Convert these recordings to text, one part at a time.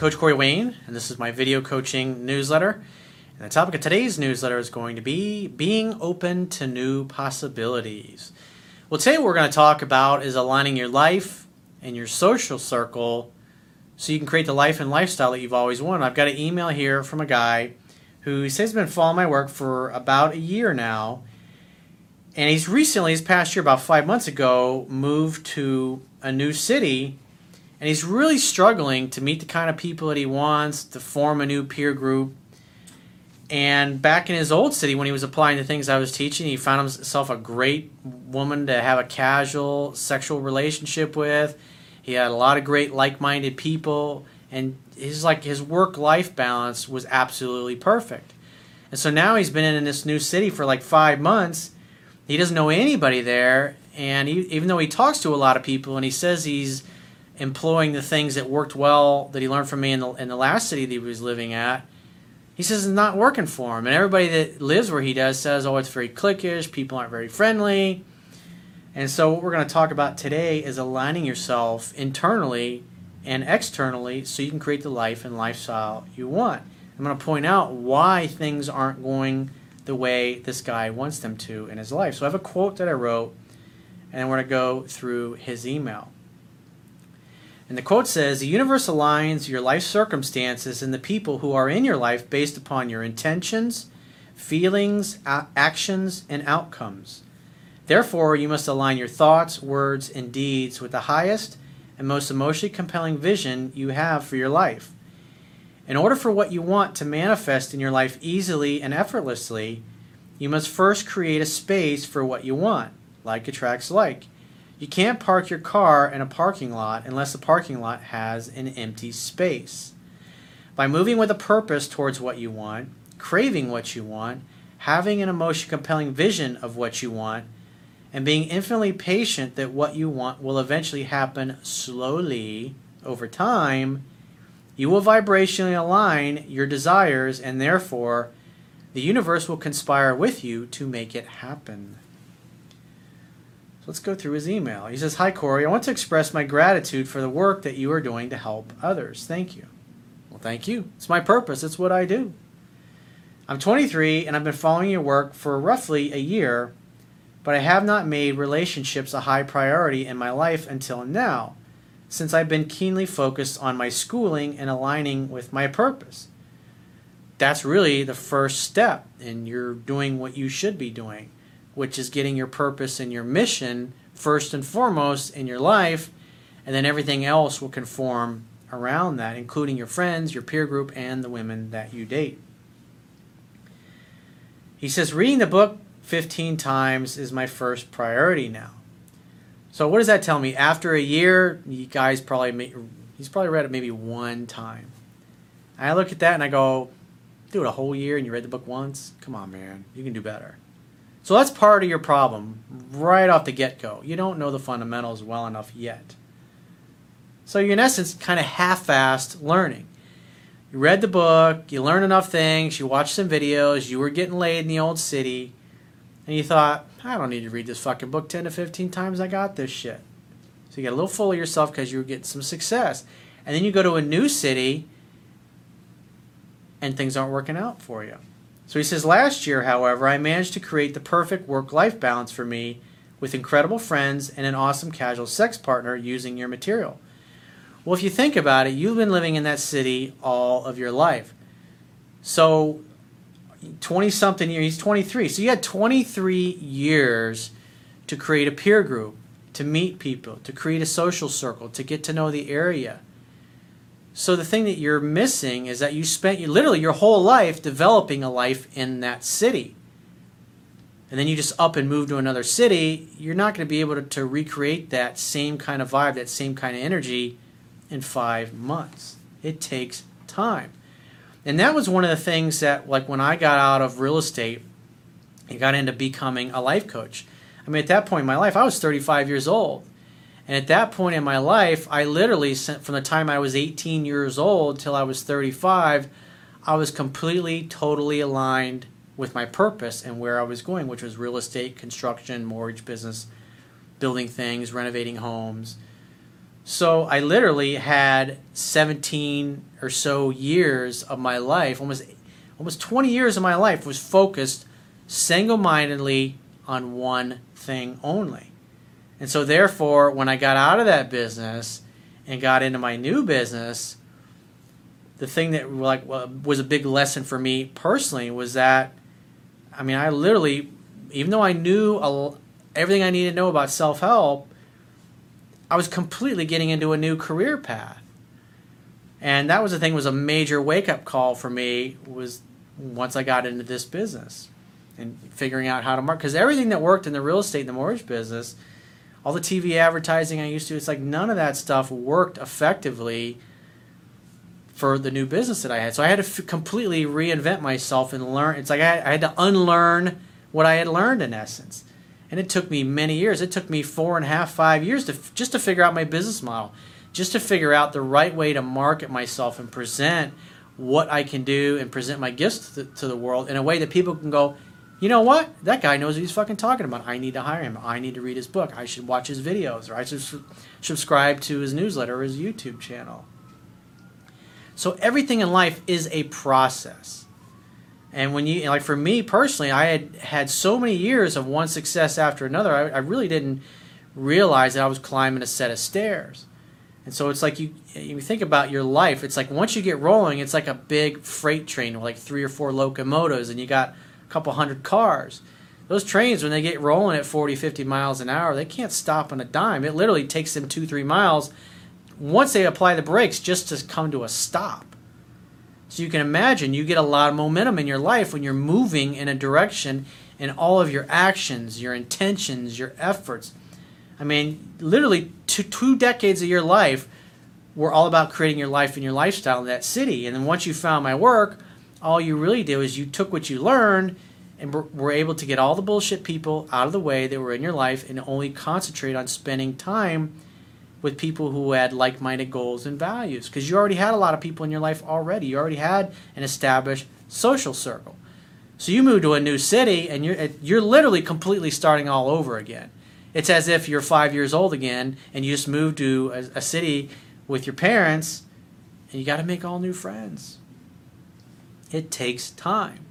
Coach Corey Wayne, and this is my video coaching newsletter. And the topic of today's newsletter is going to be being open to new possibilities. Well, today what we're going to talk about is aligning your life and your social circle so you can create the life and lifestyle that you've always wanted. I've got an email here from a guy who says he's been following my work for about a year now. And he's recently, his past year, about five months ago, moved to a new city and he's really struggling to meet the kind of people that he wants to form a new peer group. And back in his old city when he was applying the things i was teaching he found himself a great woman to have a casual sexual relationship with. He had a lot of great like-minded people. And his like his work life balance was absolutely perfect. And so now he's been in this new city for like five months. He doesn't know anybody there. And he, even though he talks to a lot of people and he says he's employing the things that worked well that he learned from me in the, in the last city that he was living at, he says it's not working for him. And everybody that lives where he does says, oh, it's very cliquish, people aren't very friendly. And so, what we're going to talk about today is aligning yourself internally and externally so you can create the life and lifestyle you want. I'm going to point out why things aren't going the way this guy wants them to in his life. So, I have a quote that I wrote, and we're going to go through his email. And the quote says The universe aligns your life circumstances and the people who are in your life based upon your intentions, feelings, actions, and outcomes. Therefore, you must align your thoughts, words, and deeds with the highest and most emotionally compelling vision you have for your life. In order for what you want to manifest in your life easily and effortlessly, you must first create a space for what you want. Like attracts like. You can't park your car in a parking lot unless the parking lot has an empty space. By moving with a purpose towards what you want, craving what you want, having an emotion compelling vision of what you want, and being infinitely patient that what you want will eventually happen slowly over time, you will vibrationally align your desires and therefore the universe will conspire with you to make it happen. Let's go through his email. He says, Hi, Corey. I want to express my gratitude for the work that you are doing to help others. Thank you. Well, thank you. It's my purpose, it's what I do. I'm 23 and I've been following your work for roughly a year, but I have not made relationships a high priority in my life until now, since I've been keenly focused on my schooling and aligning with my purpose. That's really the first step, and you're doing what you should be doing which is getting your purpose and your mission first and foremost in your life, and then everything else will conform around that, including your friends, your peer group, and the women that you date. He says, reading the book 15 times is my first priority now. So what does that tell me? After a year, you guys probably he's probably read it maybe one time. I look at that and I go, do it a whole year and you read the book once? Come on, man, you can do better. So that's part of your problem right off the get go. You don't know the fundamentals well enough yet. So you're in essence kind of half assed learning. You read the book, you learned enough things, you watched some videos, you were getting laid in the old city, and you thought, I don't need to read this fucking book 10 to 15 times, I got this shit. So you get a little full of yourself because you were getting some success. And then you go to a new city and things aren't working out for you. So he says, Last year, however, I managed to create the perfect work life balance for me with incredible friends and an awesome casual sex partner using your material. Well, if you think about it, you've been living in that city all of your life. So, 20 something years, he's 23. So, you had 23 years to create a peer group, to meet people, to create a social circle, to get to know the area. So the thing that you're missing is that you spent literally your whole life developing a life in that city. And then you just up and move to another city, you're not going to be able to, to recreate that same kind of vibe, that same kind of energy in five months. It takes time. And that was one of the things that, like, when I got out of real estate and got into becoming a life coach. I mean, at that point in my life, I was 35 years old. And at that point in my life, I literally, sent from the time I was 18 years old till I was 35, I was completely, totally aligned with my purpose and where I was going, which was real estate, construction, mortgage business, building things, renovating homes, So I literally had 17 or so years of my life, almost almost 20 years of my life was focused single-mindedly on one thing only. And so therefore, when I got out of that business and got into my new business, the thing that like was a big lesson for me personally was that I mean, I literally even though I knew everything I needed to know about self-help, I was completely getting into a new career path. And that was the thing was a major wake-up call for me was once I got into this business and figuring out how to market because everything that worked in the real estate and the mortgage business, all the TV advertising I used to, it's like none of that stuff worked effectively for the new business that I had. So I had to f- completely reinvent myself and learn. It's like I, I had to unlearn what I had learned in essence and it took me many years. It took me four and a half, five years to just to figure out my business model, just to figure out the right way to market myself and present what I can do and present my gifts to, to the world in a way that people can go, you know what? That guy knows what he's fucking talking about. I need to hire him. I need to read his book. I should watch his videos, or I should subscribe to his newsletter or his YouTube channel. So everything in life is a process. And when you like for me personally, I had had so many years of one success after another. I, I really didn't realize that I was climbing a set of stairs. And so it's like you you think about your life. It's like once you get rolling, it's like a big freight train with like three or four locomotives, and you got couple hundred cars. Those trains, when they get rolling at 40, 50 miles an hour, they can't stop on a dime. It literally takes them two, three miles once they apply the brakes just to come to a stop. So you can imagine you get a lot of momentum in your life when you're moving in a direction in all of your actions, your intentions, your efforts. I mean, literally two, two decades of your life were all about creating your life and your lifestyle in that city. And then once you found my work, all you really did was you took what you learned and were able to get all the bullshit people out of the way that were in your life and only concentrate on spending time with people who had like-minded goals and values. Because you already had a lot of people in your life already. You already had an established social circle. So you move to a new city and you're you're literally completely starting all over again. It's as if you're five years old again and you just moved to a, a city with your parents and you got to make all new friends it takes time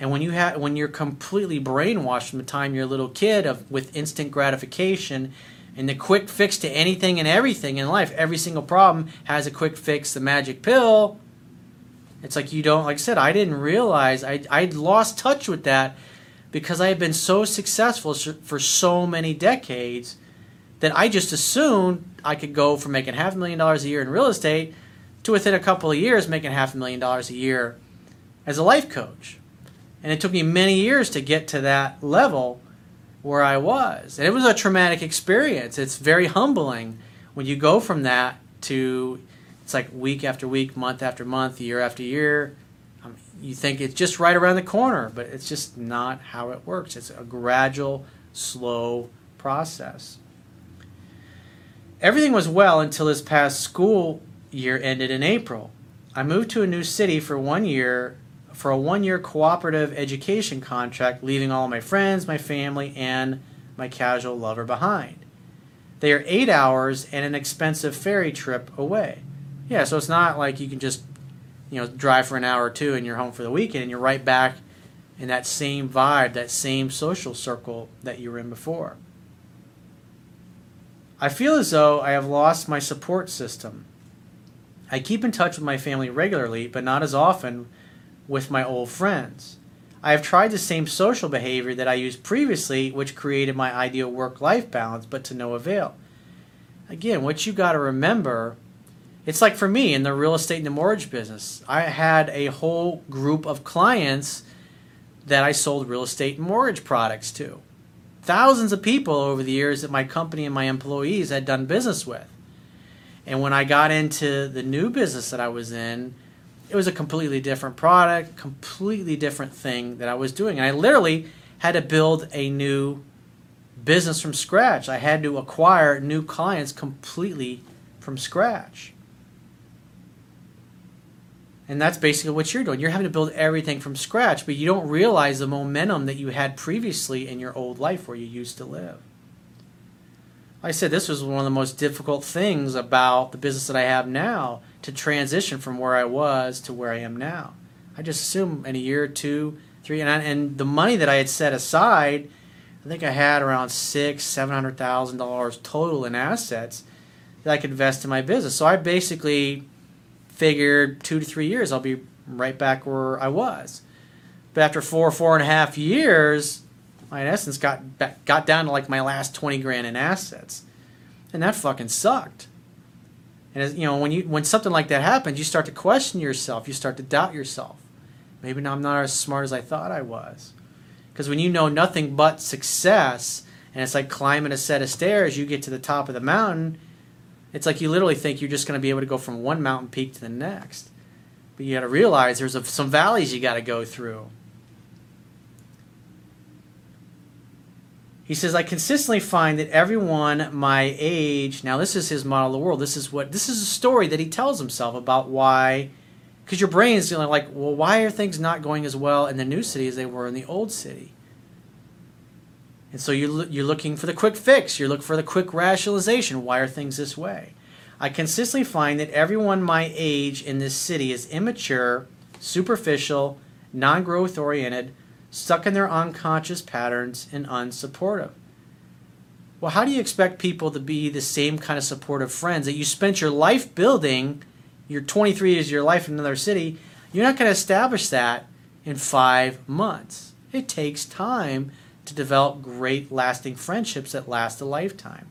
and when you have when you're completely brainwashed from the time you're a little kid of with instant gratification and the quick fix to anything and everything in life. Every single problem has a quick fix, the magic pill. It's like you don't, like I said, I didn't realize, I, I lost touch with that because I had been so successful for so many decades that I just assumed I could go from making half a million dollars a year in real estate to within a couple of years making half a million dollars a year as a life coach. And it took me many years to get to that level where I was. And it was a traumatic experience. It's very humbling when you go from that to it's like week after week, month after month, year after year. Um, you think it's just right around the corner, but it's just not how it works. It's a gradual, slow process. Everything was well until this past school year ended in April. I moved to a new city for one year for a one year cooperative education contract, leaving all my friends, my family, and my casual lover behind. They are eight hours and an expensive ferry trip away. Yeah, so it's not like you can just, you know, drive for an hour or two and you're home for the weekend and you're right back in that same vibe, that same social circle that you were in before. I feel as though I have lost my support system. I keep in touch with my family regularly, but not as often with my old friends. I have tried the same social behavior that I used previously, which created my ideal work life balance, but to no avail. Again, what you got to remember it's like for me in the real estate and the mortgage business, I had a whole group of clients that I sold real estate and mortgage products to. Thousands of people over the years that my company and my employees had done business with. And when I got into the new business that I was in, it was a completely different product, completely different thing that I was doing. And I literally had to build a new business from scratch. I had to acquire new clients completely from scratch. And that's basically what you're doing. You're having to build everything from scratch, but you don't realize the momentum that you had previously in your old life where you used to live. I said, this was one of the most difficult things about the business that I have now to transition from where I was to where I am now. I just assume in a year, two, three, and, I, and the money that I had set aside, I think I had around six, seven hundred thousand dollars total in assets that I could invest in my business. So I basically figured two to three years I'll be right back where I was. But after four, four and a half years, I in essence got got down to like my last twenty grand in assets, and that fucking sucked. And as, you know, when you when something like that happens, you start to question yourself. You start to doubt yourself. Maybe I'm not as smart as I thought I was. Because when you know nothing but success, and it's like climbing a set of stairs, you get to the top of the mountain. It's like you literally think you're just going to be able to go from one mountain peak to the next. But you got to realize there's a, some valleys you got to go through. He says, I consistently find that everyone my age, now this is his model of the world. This is what this is a story that he tells himself about why because your brain is like, well, why are things not going as well in the new city as they were in the old city? And so you you're looking for the quick fix. You're looking for the quick rationalization. Why are things this way? I consistently find that everyone my age in this city is immature, superficial, non-growth oriented, stuck in their unconscious patterns, and unsupportive. Well, how do you expect people to be the same kind of supportive friends that you spent your life building? You're 23 years of your life in another city. You're not going to establish that in five months. It takes time to develop great, lasting friendships that last a lifetime.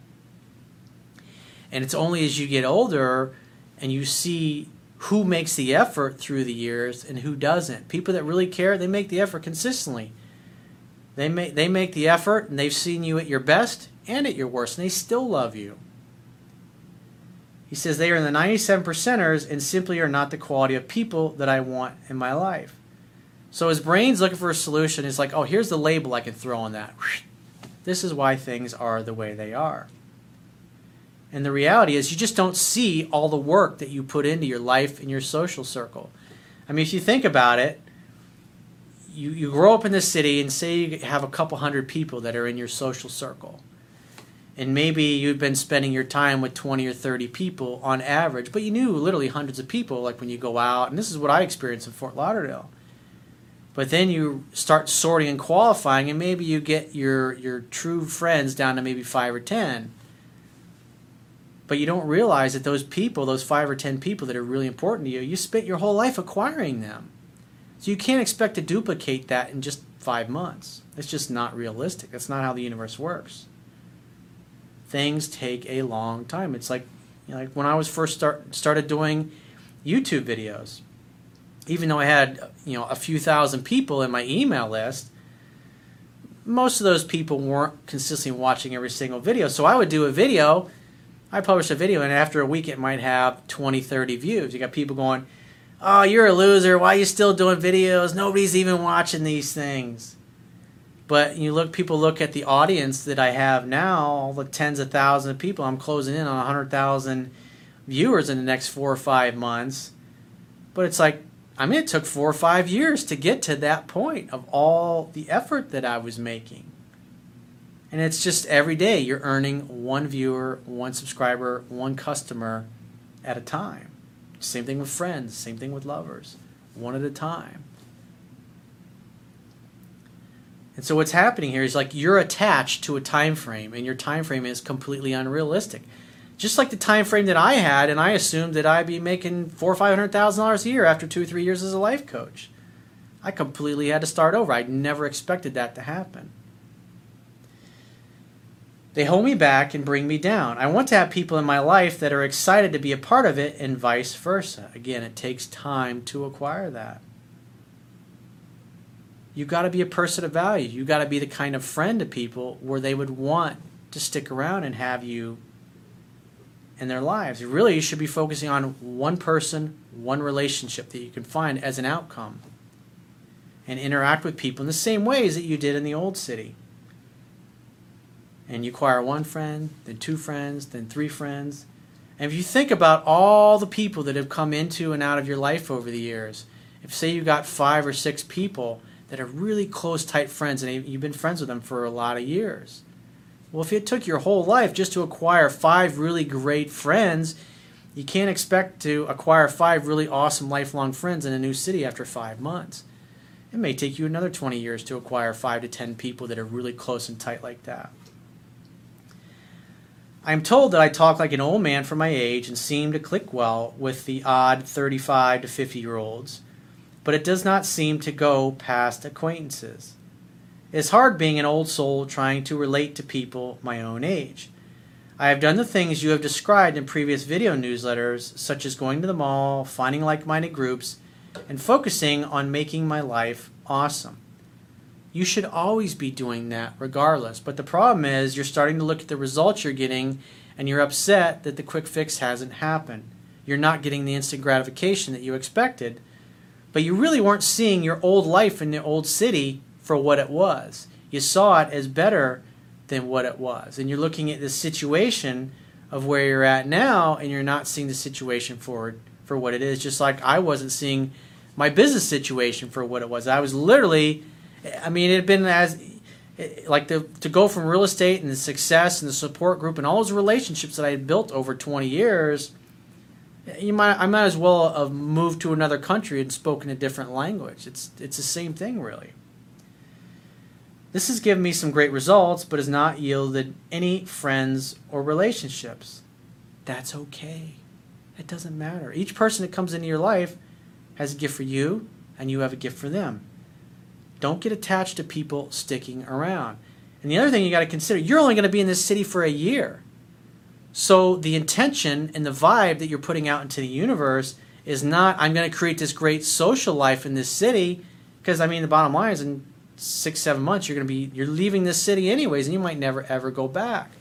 And it's only as you get older and you see who makes the effort through the years and who doesn't. People that really care, they make the effort consistently. They make they make the effort and they've seen you at your best and at your worst and they still love you. He says they are in the 97 percenters and simply are not the quality of people that I want in my life. So his brain's looking for a solution. It's like, oh, here's the label I can throw on that. This is why things are the way they are. And the reality is, you just don't see all the work that you put into your life and your social circle. I mean, if you think about it, you, you grow up in the city and say you have a couple hundred people that are in your social circle. And maybe you've been spending your time with 20 or 30 people on average, but you knew literally hundreds of people, like when you go out. And this is what I experienced in Fort Lauderdale. But then you start sorting and qualifying, and maybe you get your, your true friends down to maybe five or 10 but you don't realize that those people, those five or ten people that are really important to you, you spent your whole life acquiring them. So you can't expect to duplicate that in just five months. It's just not realistic. That's not how the universe works. Things take a long time. It's like, you know, like when I was first start started doing YouTube videos. Even though I had you know a few thousand people in my email list, most of those people weren't consistently watching every single video. So I would do a video I publish a video and after a week it might have 20, 30 views. You got people going, oh, you're a loser. Why are you still doing videos? Nobody's even watching these things. But you look, people look at the audience that I have now, all the tens of thousands of people. I'm closing in on 100,000 viewers in the next four or five months. But it's like, I mean, it took four or five years to get to that point of all the effort that I was making. And it's just every day you're earning one viewer, one subscriber, one customer at a time. Same thing with friends, same thing with lovers, one at a time. And so what's happening here is like you're attached to a time frame and your time frame is completely unrealistic. Just like the time frame that I had and I assumed that I'd be making four or five hundred thousand dollars a year after two or three years as a life coach. I completely had to start over. I never expected that to happen. They hold me back and bring me down. I want to have people in my life that are excited to be a part of it and vice versa. Again, it takes time to acquire that. You got to be a person of value. You got to be the kind of friend to people where they would want to stick around and have you in their lives. Really, you should be focusing on one person, one relationship that you can find as an outcome and interact with people in the same ways that you did in the old city and you acquire one friend, then two friends, then three friends. And if you think about all the people that have come into and out of your life over the years, if say you got five or six people that are really close, tight friends, and you've been friends with them for a lot of years, Well, if it took your whole life just to acquire five really great friends, you can't expect to acquire five really awesome lifelong friends in a new city after five months. It may take you another 20 years to acquire five to 10 people that are really close and tight like that. I am told that I talk like an old man for my age and seem to click well with the odd 35 to 50 year olds, but it does not seem to go past acquaintances. It's hard being an old soul trying to relate to people my own age. I have done the things you have described in previous video newsletters, such as going to the mall, finding like minded groups, and focusing on making my life awesome. You should always be doing that regardless. But the problem is, you're starting to look at the results you're getting and you're upset that the quick fix hasn't happened. You're not getting the instant gratification that you expected, but you really weren't seeing your old life in the old city for what it was. You saw it as better than what it was. And you're looking at the situation of where you're at now and you're not seeing the situation for for what it is just like I wasn't seeing my business situation for what it was. I was literally I mean it had been as like the, to go from real estate and the success and the support group and all those relationships that I had built over 20 years you might I might as well have moved to another country and spoken a different language. It's it's the same thing really. This has given me some great results, but has not yielded any friends or relationships. That's okay. It doesn't matter. Each person that comes into your life has a gift for you, and you have a gift for them. Don't get attached to people sticking around. And the other thing you got to consider you're only going to be in this city for a year. So the intention and the vibe that you're putting out into the universe is not, I'm going to create this great social life in this city. Because, I mean, the bottom line is, in six, seven months, you're going to be, you're leaving this city anyways, and you might never ever go back.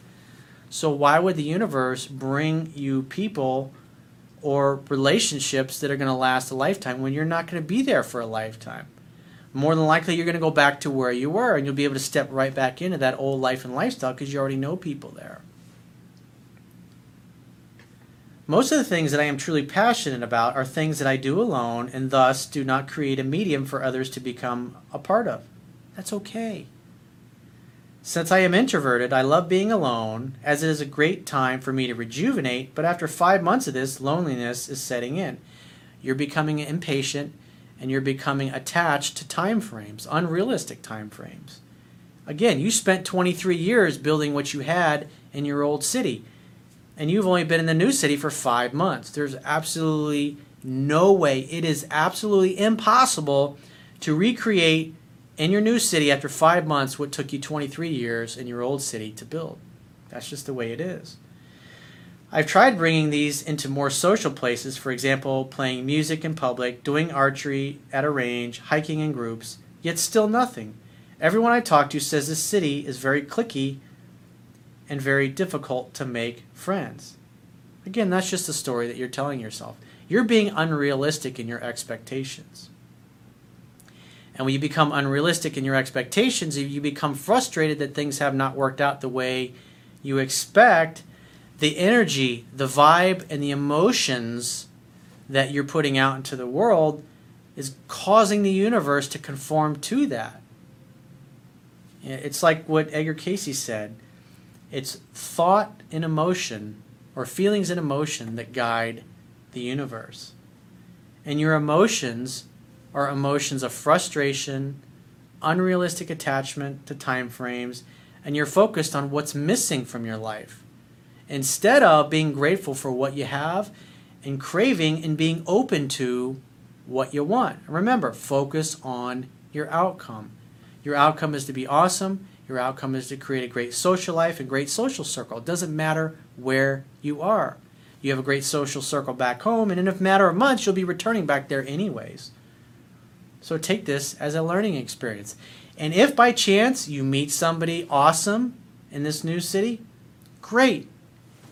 So why would the universe bring you people or relationships that are going to last a lifetime when you're not going to be there for a lifetime? More than likely, you're going to go back to where you were, and you'll be able to step right back into that old life and lifestyle because you already know people there. Most of the things that I am truly passionate about are things that I do alone and thus do not create a medium for others to become a part of. That's okay. Since I am introverted, I love being alone, as it is a great time for me to rejuvenate, but after five months of this, loneliness is setting in. You're becoming impatient and you're becoming attached to time frames, unrealistic time frames. Again, you spent 23 years building what you had in your old city, and you've only been in the new city for five months. There's absolutely no way, it is absolutely impossible to recreate in your new city after five months what took you 23 years in your old city to build. That's just the way it is. I've tried bringing these into more social places, for example, playing music in public, doing archery at a range, hiking in groups, yet still nothing. Everyone I talk to says this city is very cliquey and very difficult to make friends. Again, that's just a story that you're telling yourself. You're being unrealistic in your expectations. And when you become unrealistic in your expectations, if you become frustrated that things have not worked out the way you expect, the energy, the vibe, and the emotions that you're putting out into the world is causing the universe to conform to that. It's like what Edgar Cayce said it's thought and emotion, or feelings and emotion, that guide the universe. And your emotions are emotions of frustration, unrealistic attachment to time frames, and you're focused on what's missing from your life. Instead of being grateful for what you have and craving and being open to what you want. Remember, focus on your outcome. Your outcome is to be awesome. Your outcome is to create a great social life and great social circle. It doesn't matter where you are. You have a great social circle back home, and in a matter of months, you'll be returning back there anyways. So take this as a learning experience. And if by chance you meet somebody awesome in this new city, great.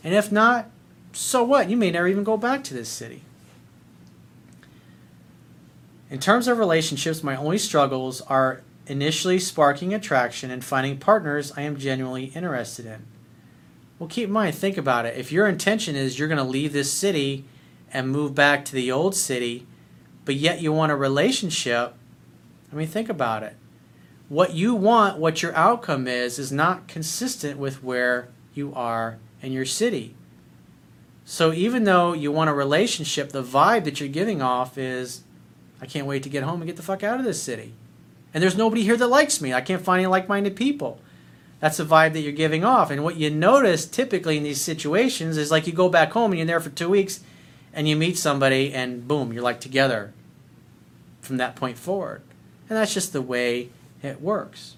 And if not, so what? You may never even go back to this city. In terms of relationships, my only struggles are initially sparking attraction and finding partners I am genuinely interested in. Well, keep in mind, think about it. If your intention is you're going to leave this city and move back to the old city, but yet you want a relationship, I mean, think about it. what you want, what your outcome is, is not consistent with where you are in your city. So even though you want a relationship, the vibe that you're giving off is, I can't wait to get home and get the fuck out of this city. And there's nobody here that likes me. I can't find any like minded people. That's the vibe that you're giving off. And what you notice typically in these situations is like you go back home and you're there for two weeks and you meet somebody and boom, you're like together from that point forward. And that's just the way it works.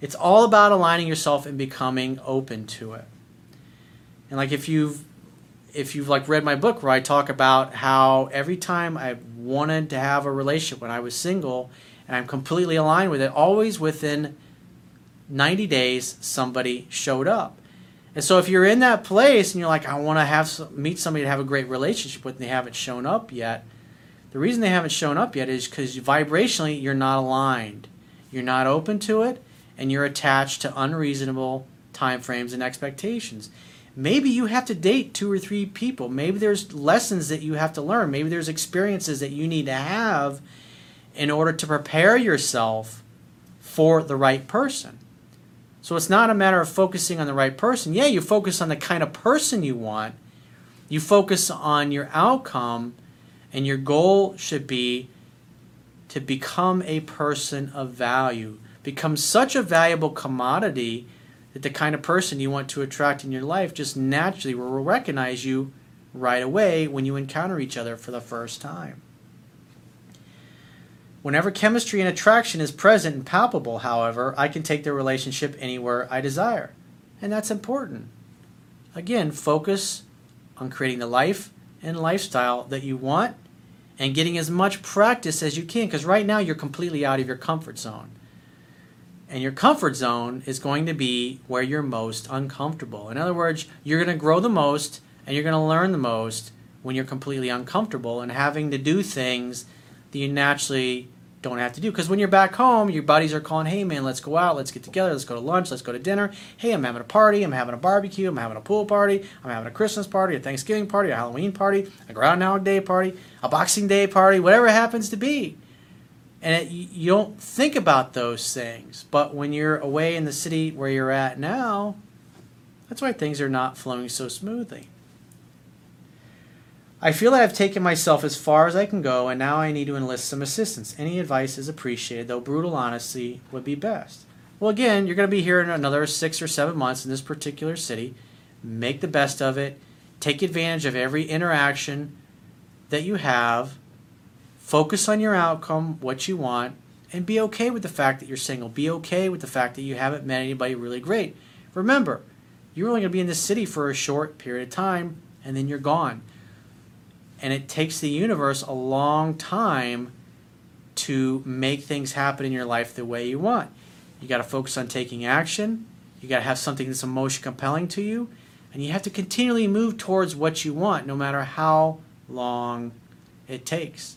It's all about aligning yourself and becoming open to it. And like if you've if you've like read my book where I talk about how every time I wanted to have a relationship when I was single and I'm completely aligned with it, always within 90 days somebody showed up. And so if you're in that place and you're like, I want to have meet somebody to have a great relationship with, and they haven't shown up yet, the reason they haven't shown up yet is because vibrationally you're not aligned, you're not open to it, and you're attached to unreasonable time frames and expectations. Maybe you have to date two or three people. Maybe there's lessons that you have to learn. Maybe there's experiences that you need to have in order to prepare yourself for the right person. So it's not a matter of focusing on the right person. Yeah, you focus on the kind of person you want, you focus on your outcome, and your goal should be to become a person of value, become such a valuable commodity that the kind of person you want to attract in your life just naturally will recognize you right away when you encounter each other for the first time. Whenever chemistry and attraction is present and palpable, however, I can take the relationship anywhere I desire. And that's important. Again, focus on creating the life and lifestyle that you want and getting as much practice as you can because right now you're completely out of your comfort zone. And your comfort zone is going to be where you're most uncomfortable. In other words, you're going to grow the most and you're going to learn the most when you're completely uncomfortable and having to do things that you naturally don't have to do. Because when you're back home, your buddies are calling, hey man, let's go out, let's get together, let's go to lunch, let's go to dinner. Hey, I'm having a party, I'm having a barbecue, I'm having a pool party, I'm having a Christmas party, a Thanksgiving party, a Halloween party, a Groundhog Day party, a Boxing Day party, whatever happens to be. And it, you don't think about those things. But when you're away in the city where you're at now, that's why things are not flowing so smoothly. I feel that I've taken myself as far as I can go, and now I need to enlist some assistance. Any advice is appreciated, though brutal honesty would be best. Well, again, you're going to be here in another six or seven months in this particular city. Make the best of it. Take advantage of every interaction that you have. Focus on your outcome, what you want, and be okay with the fact that you're single. Be okay with the fact that you haven't met anybody really great. Remember, you're only going to be in this city for a short period of time, and then you're gone and it takes the universe a long time to make things happen in your life the way you want. You got to focus on taking action. You got to have something that's emotion compelling to you, and you have to continually move towards what you want, no matter how long it takes.